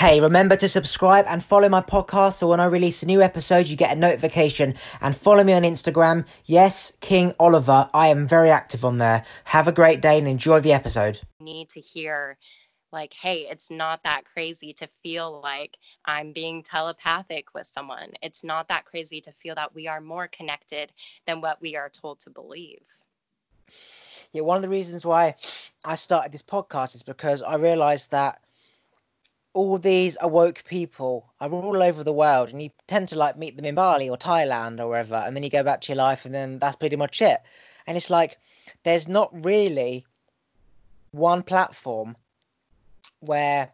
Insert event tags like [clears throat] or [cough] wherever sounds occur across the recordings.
Hey, remember to subscribe and follow my podcast so when I release a new episode, you get a notification. And follow me on Instagram. Yes, King Oliver. I am very active on there. Have a great day and enjoy the episode. Need to hear like, hey, it's not that crazy to feel like I'm being telepathic with someone. It's not that crazy to feel that we are more connected than what we are told to believe. Yeah, one of the reasons why I started this podcast is because I realized that all these awoke people are all over the world, and you tend to like meet them in Bali or Thailand or wherever, and then you go back to your life, and then that's pretty much it. And it's like there's not really one platform where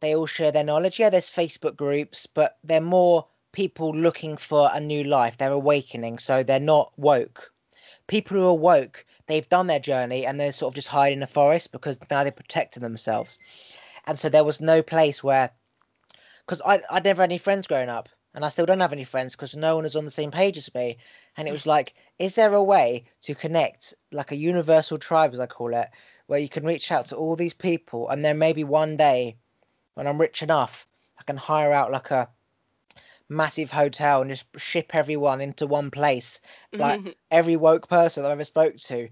they all share their knowledge. Yeah, there's Facebook groups, but they're more people looking for a new life. They're awakening, so they're not woke. People who are woke, they've done their journey and they're sort of just hiding in the forest because now they're protecting themselves and so there was no place where because I I never had any friends growing up, and I still don't have any friends because no one is on the same page as me. And it was [laughs] like, is there a way to connect like a universal tribe, as I call it, where you can reach out to all these people, and then maybe one day, when I'm rich enough, I can hire out like a massive hotel and just ship everyone into one place, like [laughs] every woke person I've ever spoke to,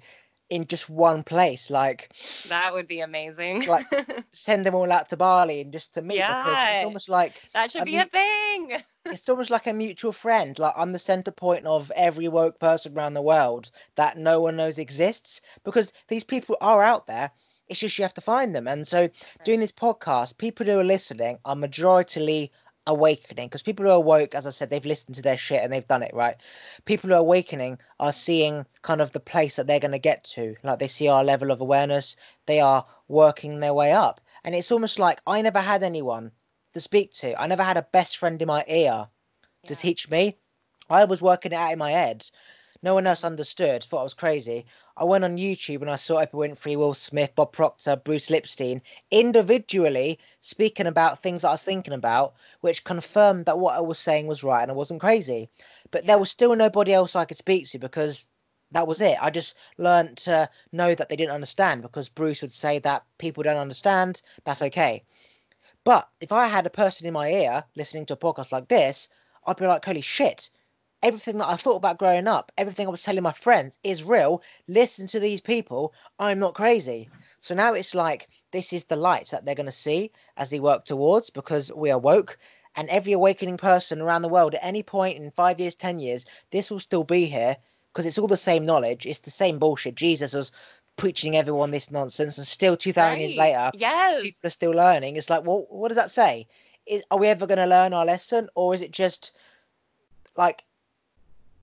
in just one place. Like that would be amazing. like [laughs] send them all out to Bali and just to meet. Yeah, it's almost like that should be a thing. [laughs] it's almost like a mutual friend. Like I'm the center point of every woke person around the world that no one knows exists because these people are out there. It's just you have to find them. And so, doing this podcast, people who are listening are majoritarily awakening because people who are woke as i said they've listened to their shit and they've done it right? People who are awakening are seeing kind of the place that they're going to get to like they see our level of awareness they are working their way up. And it's almost like i never had anyone to speak to i never had a best friend in my ear to teach me. I was working it out in my head no one else understood, thought I was crazy. I went on YouTube and I saw Oprah Winfrey, Will Smith, Bob Proctor, Bruce Lipton individually speaking about things I was thinking about, which confirmed that what I was saying was right and I wasn't crazy. But yeah. there was still nobody else I could speak to because that was it. I just learned to know that they didn't understand because Bruce would say that people don't understand, that's okay. But if I had a person in my ear listening to a podcast like this, I'd be like, holy shit, everything that I thought about growing up, everything I was telling my friends is real. Listen to these people. I'm not crazy. So now it's like this is the light that they're going to see as they work towards because we are woke. And every awakening person around the world at any point in five years, 10 years, this will still be here because it's all the same knowledge. It's the same bullshit. Jesus was preaching everyone this nonsense, and still 2,000 right. years later, yes. people are still learning. It's like, well, what does that say? Is, are we ever going to learn our lesson, or is it just like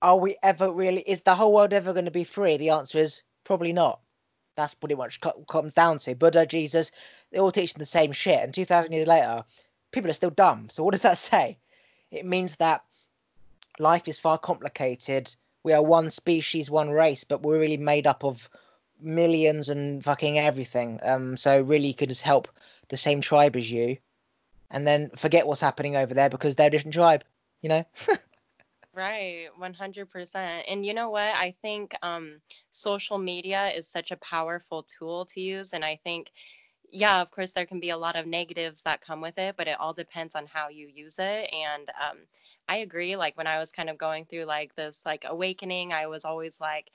are we ever really? Is the whole world ever going to be free? The answer is probably not. That's pretty much comes down to Buddha, Jesus. They're all teaching the same shit, and two thousand years later, people are still dumb. So what does that [laughs] say? It means that life is far complicated. We are one species, one race, but we're really made up of millions and fucking everything. Um, so really, you could just help the same tribe as you, and then forget what's happening over there because they're a different tribe. You know. [laughs] Right, 100%. And you know what? I think um, social media is such a powerful tool to use. And I think, yeah, of course, there can be a lot of negatives that come with it, but it all depends on how you use it. And um, I agree. Like when I was kind of going through like this like awakening, I was always like,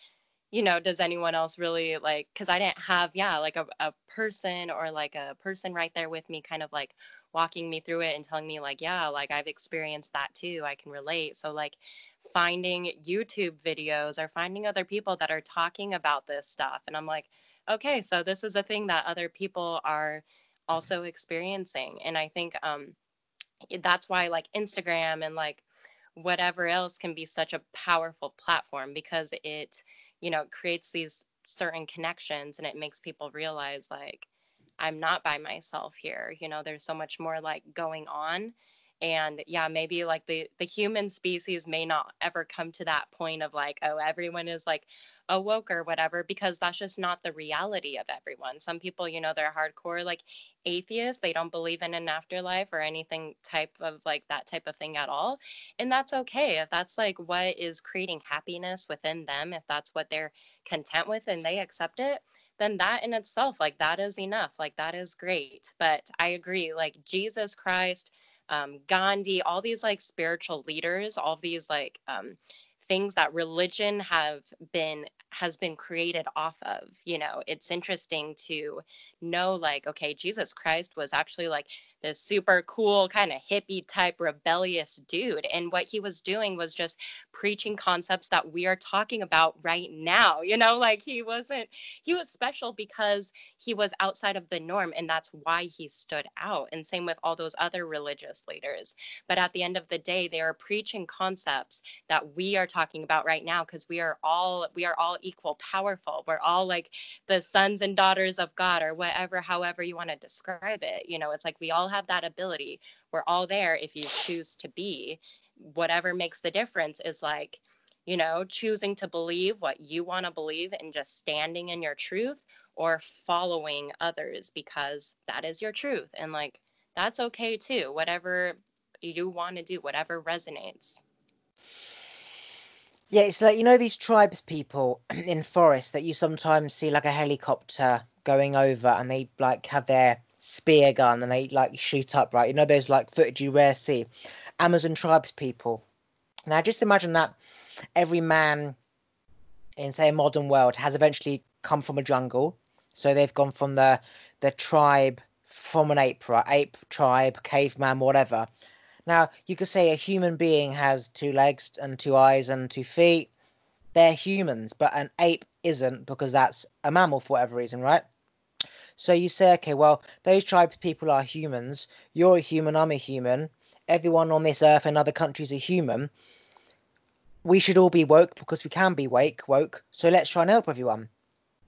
you know, does anyone else really like, because I didn't have, yeah, like a, a person or like a person right there with me, kind of like walking me through it and telling me, like, yeah, like I've experienced that too. I can relate. So, like, finding YouTube videos or finding other people that are talking about this stuff. And I'm like, okay, so this is a thing that other people are also experiencing. And I think um, that's why, like, Instagram and like whatever else can be such a powerful platform because it you know creates these certain connections and it makes people realize like i'm not by myself here you know there's so much more like going on and yeah maybe like the the human species may not ever come to that point of like oh everyone is like awoke or whatever because that's just not the reality of everyone. Some people you know they're hardcore like atheists. They don't believe in an afterlife or anything type of like that type of thing at all. And that's okay if that's like what is creating happiness within them if that's what they're content with and they accept it then that in itself like that is enough like that is great. But i agree like jesus christ um, gandhi all these like spiritual leaders all these like um, things that religion have been has been created off of you know it's interesting to know like okay jesus christ was actually like this super cool kind of hippie type rebellious dude and what he was doing was just preaching concepts that we are talking about right now you know like he wasn't he was special because he was outside of the norm and that's why he stood out and same with all those other religious leaders. But at the end of the day they are preaching concepts that we are talking about right now because we are all we are all equal powerful. We're all like the sons and daughters of god or whatever however you want to describe it you know it's like we all have that ability. We're all there if you choose to be. Whatever makes the difference is like, you know, choosing to believe what you want to believe and just standing in your truth or following others because that is your truth. And like, that's okay too. Whatever you want to do, whatever resonates. Yeah, it's like you know these tribes people [clears throat] in forests that you sometimes see like a helicopter going over and they like have their spear gun and they like shoot up, right? You know those like footage you rare see. Amazon tribes people. Now just imagine that every man in say a modern world has eventually come from a jungle. So they've gone from the the tribe from an ape, right? Ape tribe, caveman, whatever. Now you could say a human being has two legs and two eyes and two feet. They're humans, but an ape isn't because that's a mammal for whatever reason, right? So you say, okay, well, those tribes people are humans. You're a human. I'm a human. Everyone on this earth and other countries are human. We should all be woke because we can be wake woke. So let's try and help everyone.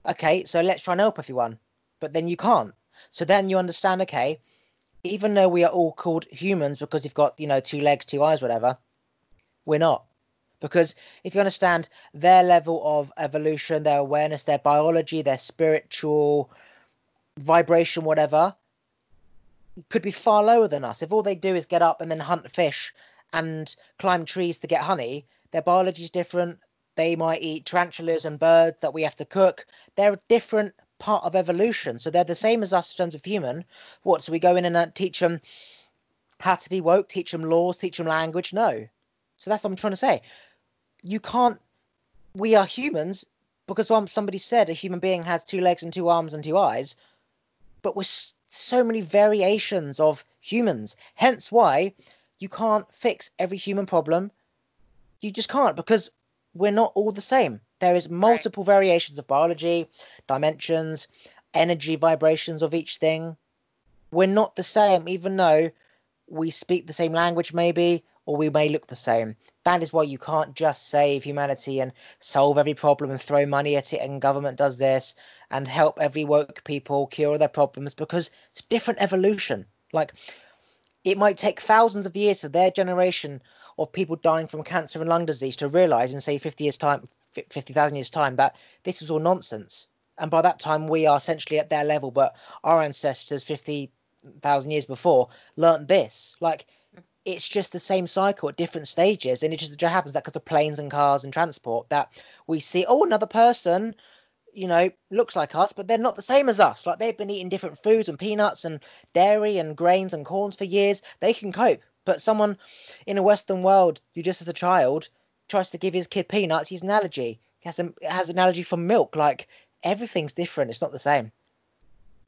Okay, so let's try and help everyone. But then you can't. So then you understand, okay, even though we are all called humans because we've got, you know, two legs, two eyes, whatever, we're not. Because if you understand their level of evolution, their awareness, their biology, their spiritual vibration, whatever, could be far lower than us. If all they do is get up and then hunt fish and climb trees to get honey, their biology is different. They might eat tarantulas and birds that we have to cook. They're a different part of evolution. So they're the same as us in terms of human. What? So we go in and uh, teach them how to be woke, teach them laws, teach them language? No. So that's what I'm trying to say. You can't. We are humans because somebody said a human being has two legs and two arms and two eyes but with so many variations of humans. Hence why you can't fix every human problem. You just can't because we're not all the same. There is multiple right. variations of biology, dimensions, energy vibrations of each thing. We're not the same, even though we speak the same language, maybe, or we may look the same. That is why you can't just save humanity and solve every problem and throw money at it and government does this and help every woke people cure their problems because it's a different evolution. Like it might take thousands of years for their generation of people dying from cancer and lung disease to realize in say 50 years time 50,000 years time that this was all nonsense. And by that time we are essentially at their level but our ancestors 50,000 years before learnt this. Like it's just the same cycle at different stages and it just happens that because of planes and cars and transport that we see oh another person you know looks like us but they're not the same as us. Like they've been eating different foods and peanuts and dairy and grains and corns for years. They can cope but someone in a western world who just as a child tries to give his kid peanuts he's an allergy. He has, has an allergy for milk. Like everything's different. It's not the same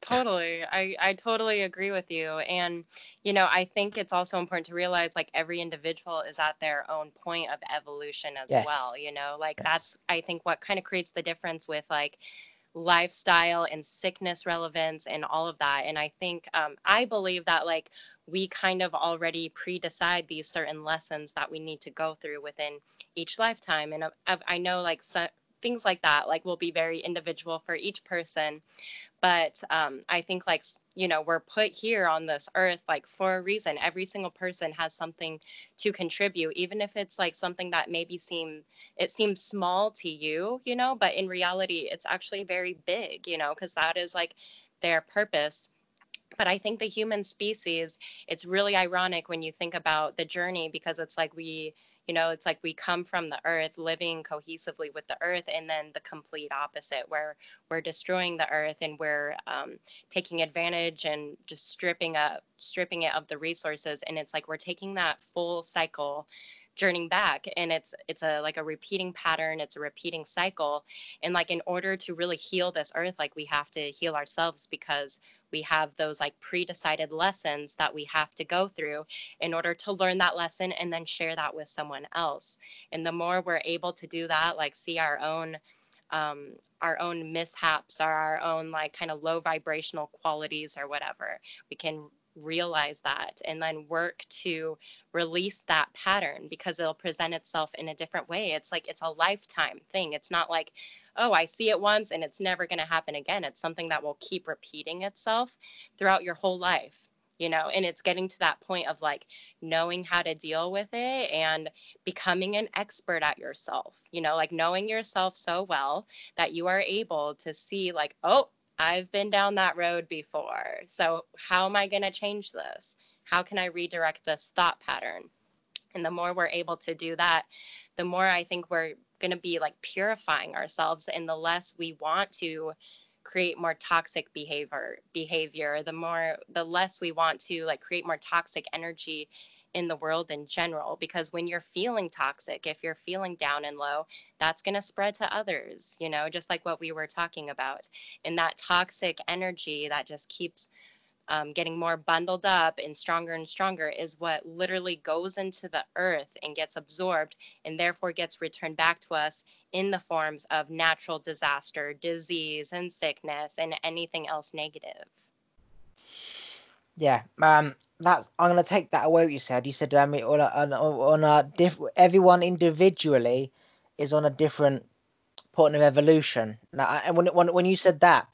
totally i i totally agree with you and you know i think it's also important to realize like every individual is at their own point of evolution as yes. well you know like yes. that's i think what kind of creates the difference with like lifestyle and sickness relevance and all of that and i think um, i believe that like we kind of already pre-decide these certain lessons that we need to go through within each lifetime and i, I know like so, things like that like will be very individual for each person. But um, i think like you know we're put here on this earth like for a reason. Every single person has something to contribute even if it's like something that maybe seem it seems small to you you know but in reality it's actually very big you know because that is like their purpose but i think the human species it's really ironic when you think about the journey because it's like we you know it's like we come from the earth living cohesively with the earth and then the complete opposite where we're destroying the earth and we're um, taking advantage and just stripping up stripping it of the resources. And it's like we're taking that full cycle journeying back and it's it's a like a repeating pattern it's a repeating cycle and like in order to really heal this earth like we have to heal ourselves because we have those like pre-decided lessons that we have to go through in order to learn that lesson and then share that with someone else. And the more we're able to do that like see our own um, our own mishaps or our own like kind of low vibrational qualities or whatever we can realize that and then work to release that pattern because it'll present itself in a different way. It's like it's a lifetime thing. It's not like, oh, I see it once and it's never going to happen again. It's something that will keep repeating itself throughout your whole life you know and it's getting to that point of like knowing how to deal with it and becoming an expert at yourself you know like knowing yourself so well that you are able to see like oh I've been down that road before. So, how am I going to change this? How can I redirect this thought pattern? And the more we're able to do that, the more I think we're going to be like purifying ourselves and the less we want to create more toxic behavior behavior the more the less we want to like create more toxic energy in the world in general because when you're feeling toxic if you're feeling down and low that's going to spread to others you know just like what we were talking about and that toxic energy that just keeps um, getting more bundled up and stronger and stronger is what literally goes into the earth and gets absorbed and therefore gets returned back to us in the forms of natural disaster, disease, and sickness, and anything else negative. Yeah, um, that's I'm gonna take that away. What you said. You said um, on a, on, on a diff- everyone individually is on a different point of evolution. Now, and when when when you said that,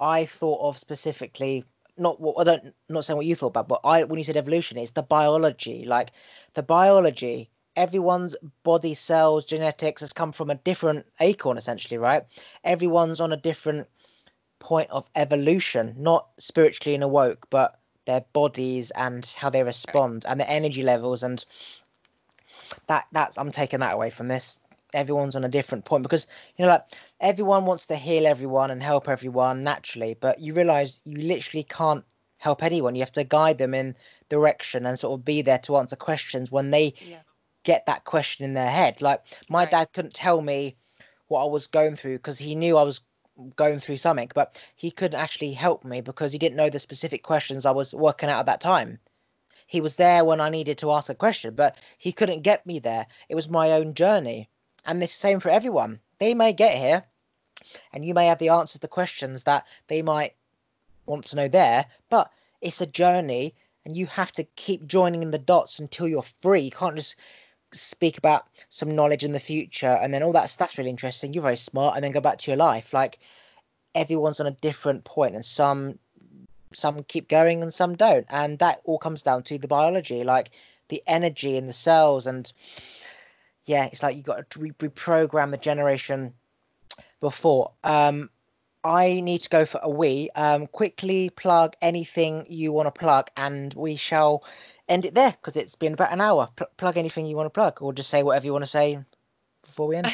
I thought of specifically not what I don't not saying what you thought about, but I when you said evolution, it's the biology. Like the biology, everyone's body cells, genetics has come from a different acorn, essentially, right? Everyone's on a different point of evolution, not spiritually and awoke, but their bodies and how they respond and their energy levels and that that's I'm taking that away from this. Everyone's on a different point because you know like everyone wants to heal everyone and help everyone naturally, but you realize you literally can't help anyone. You have to guide them in direction and sort of be there to answer questions when they yeah. get that question in their head. Like my right. dad couldn't tell me what I was going through because he knew I was going through something, but he couldn't actually help me because he didn't know the specific questions I was working out at that time. He was there when I needed to ask a question, but he couldn't get me there. It was my own journey. And it's the same for everyone. They may get here and you may have the answer to the questions that they might want to know there, but it's a journey and you have to keep joining in the dots until you're free. You can't just speak about some knowledge in the future and then oh that's that's really interesting. You're very smart and then go back to your life. Like everyone's on a different point and some some keep going and some don't. And that all comes down to the biology like the energy in the cells. And yeah it's like you got to reprogram the generation before. Um I need to go for a wee. Um, quickly plug anything you want to plug, and we shall end it there because it's been about an hour. Plug anything you want to plug, or just say whatever you want to say before we end.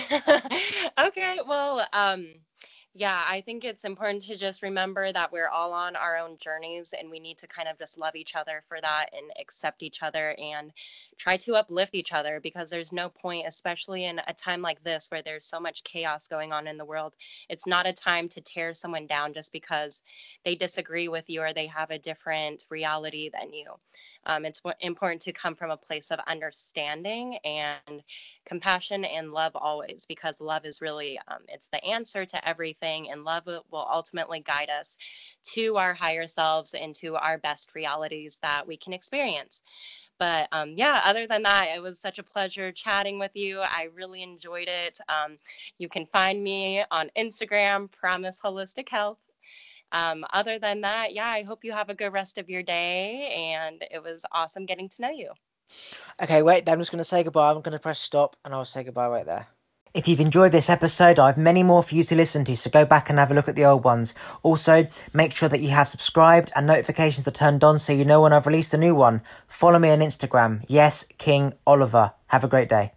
[laughs] okay, well, um, yeah, I think it's important to just remember that we're all on our own journeys and we need to kind of just love each other for that and accept each other and try to uplift each other because there's no point, especially in a time like this where there's so much chaos going on in the world. It's not a time to tear someone down just because they disagree with you or they have a different reality than you. Um, it's important to come from a place of understanding and compassion and love always because love is really um, it's the answer to everything and love will ultimately guide us to our higher selves and to our best realities that we can experience but um, yeah, other than that, it was such a pleasure chatting with you. I really enjoyed it. Um, you can find me on Instagram, Promise Holistic Health. Um, other than that, yeah, I hope you have a good rest of your day. And it was awesome getting to know you. Okay, wait, I'm just going to say goodbye. I'm going to press stop and I'll say goodbye right there. If you've enjoyed this episode, I have many more for you to listen to, so go back and have a look at the old ones. Also, make sure that you have subscribed and notifications are turned on so you know when I've released a new one. Follow me on Instagram. Yes, King Oliver. Have a great day.